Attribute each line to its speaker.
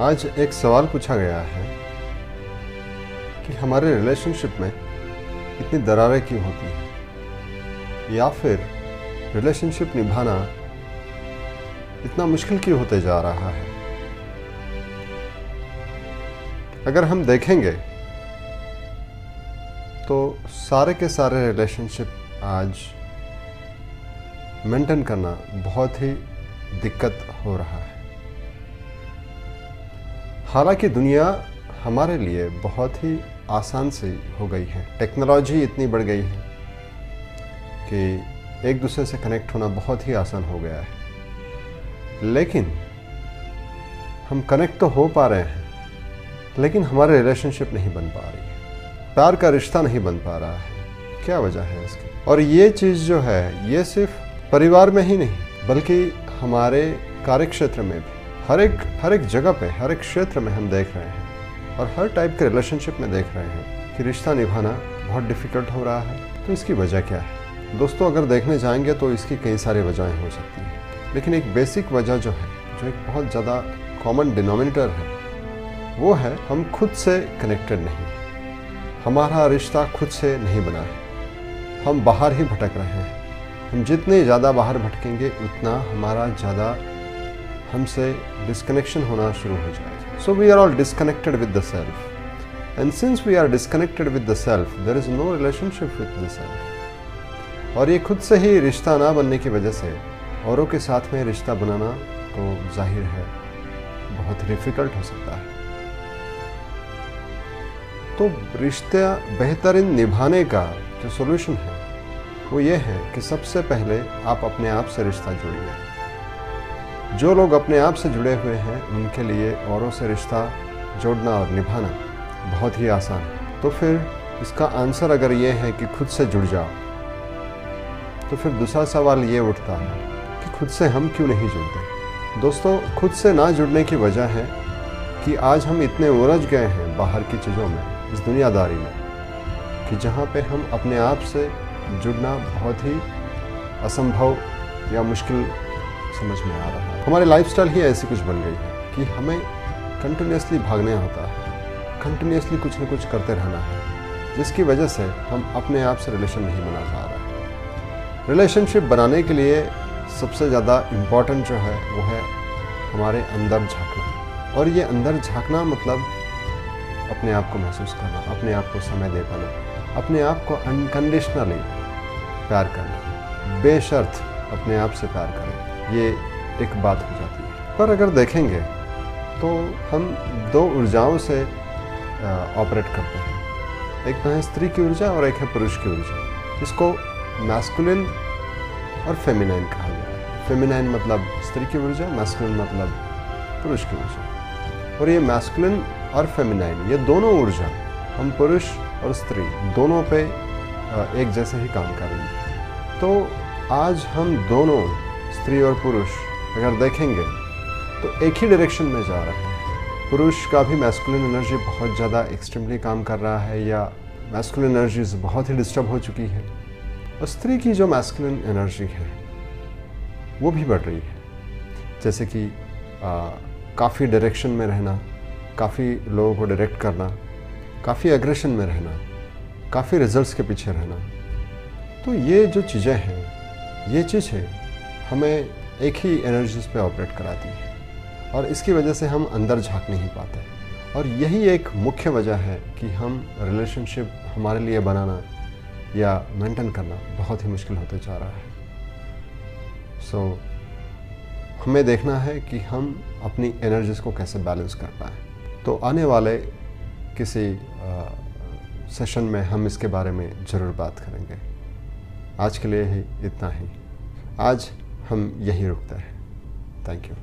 Speaker 1: आज एक सवाल पूछा गया है कि हमारे रिलेशनशिप में इतनी दरारें क्यों होती हैं? या फिर रिलेशनशिप निभाना इतना मुश्किल क्यों होते जा रहा है? अगर हम देखेंगे तो सारे के सारे रिलेशनशिप आज मेंटेन करना बहुत ही दिक्कत हो रहा है। हालाँकि दुनिया हमारे लिए बहुत ही आसान से हो गई है। टेक्नोलॉजी इतनी बढ़ गई है कि एक दूसरे से कनेक्ट होना बहुत ही आसान हो गया है। लेकिन हम कनेक्ट तो हो पा रहे हैं, लेकिन हमारे रिलेशनशिप नहीं बन पा रही है। प्यार का रिश्ता नहीं बन पा रहा है। क्या वजह है इसकी? और ये चीज़ जो है, ये सिर्फ़ परिवार में ही नहीं, बल्कि हमारे कार्य क्षेत्र में भी। हर एक हर एक जगह पे, हर एक क्षेत्र में हम देख रहे हैं और हर टाइप के रिलेशनशिप में देख रहे हैं कि रिश्ता निभाना बहुत डिफ़िकल्ट हो रहा है। तो इसकी वजह क्या है? दोस्तों, अगर देखने जाएँगे तो इसकी कई सारी वजहें हो सकती हैं। लेकिन एक बेसिक वजह जो है, जो एक बहुत ज़्यादा कॉमन डिनोमिनेटर है, वो है हम खुद से कनेक्टेड नहीं हमारा रिश्ता खुद से नहीं बना है। हम बाहर ही भटक रहे हैं। हम जितने ज़्यादा बाहर भटकेंगे, उतना हमारा ज़्यादा हमसे डिस्कनेक्शन होना शुरू हो जाएगा so we are all disconnected with the self and since we are disconnected with the self there is no relationship with the self और ये खुद से ही रिश्ता ना बनने की वजह से औरों के साथ में रिश्ता बनाना तो ज़ाहिर है, बहुत डिफ़िकल्ट हो सकता है। तो रिश्ता बेहतरीन निभाने का जो सोल्यूशन है, वो ये है कि सबसे पहले आप अपने आप से रिश्ता जोड़िए। जो लोग अपने आप से जुड़े हुए हैं, उनके लिए औरों से रिश्ता जोड़ना और निभाना बहुत ही आसान है। तो फिर इसका आंसर अगर ये है कि खुद से जुड़ जाओ तो फिर दूसरा सवाल ये उठता है कि खुद से हम क्यों नहीं जुड़ते? दोस्तों, खुद से ना जुड़ने की वजह है कि आज हम इतने उलझ गए हैं बाहर की चीज़ों में, इस दुनियादारी में, कि जहाँ पे हम अपने आप से जुड़ना बहुत ही असंभव या मुश्किल समझ में आ रहा है। हमारी लाइफस्टाइल ही ऐसी कुछ बन गई है कि हमें कंटिन्यूसली भागना होता है। कंटिन्यूसली कुछ न कुछ करते रहना है, जिसकी वजह से हम अपने आप से रिलेशन नहीं बना पा रहे रिलेशनशिप बनाने के लिए सबसे ज़्यादा इंपॉर्टेंट जो है, वो है हमारे अंदर झांकना। और ये अंदर झांकना मतलब अपने आप को महसूस करना, अपने आप को समय दे पाना, अपने आप को अनकंडीशनली प्यार करना। बेशर्त अपने आप से प्यार करें। ये एक बात हो जाती है। पर अगर देखेंगे तो हम दो ऊर्जाओं से ऑपरेट करते हैं। एक तो है स्त्री की ऊर्जा और एक है पुरुष की ऊर्जा। इसको मैस्कुलिन और फेमिनाइन कहा गया है। फेमिनाइन मतलब स्त्री की ऊर्जा मैस्कुलिन मतलब पुरुष की ऊर्जा। और ये मैस्कुलिन और फेमिनाइन ये दोनों ऊर्जा, हम पुरुष और स्त्री, दोनों पे एक जैसे ही काम कर रही है तो आज हम दोनों स्त्री और पुरुष अगर देखेंगे तो एक ही डायरेक्शन में जा रहे हैं। पुरुष का भी मैस्कुलिन एनर्जी बहुत ज़्यादा एक्सट्रीमली काम कर रहा है या मैस्कुलिन एनर्जीज बहुत ही डिस्टर्ब हो चुकी है। और स्त्री की जो मैस्कुलिन एनर्जी है, वो भी बढ़ रही है। जैसे कि काफ़ी डायरेक्शन में रहना, काफ़ी लोगों को डायरेक्ट करना, काफ़ी एग्रेशन में रहना, काफ़ी रिजल्ट्स के पीछे रहना। तो ये जो चीज़ें हैं, ये चीज़ें हमें एक ही एनर्जीज पे ऑपरेट कराती है। और इसकी वजह से हम अंदर झाँक नहीं पाते। और यही एक मुख्य वजह है कि हम रिलेशनशिप हमारे लिए बनाना या मेंटेन करना बहुत ही मुश्किल होते जा रहा है। सो so, हमें देखना है कि हम अपनी एनर्जीज को कैसे बैलेंस कर पाएँ। तो आने वाले किसी आ, सेशन में हम इसके बारे में ज़रूर बात करेंगे। आज के लिए ही इतना ही। आज हम यहीं रुकते हैं। Thank you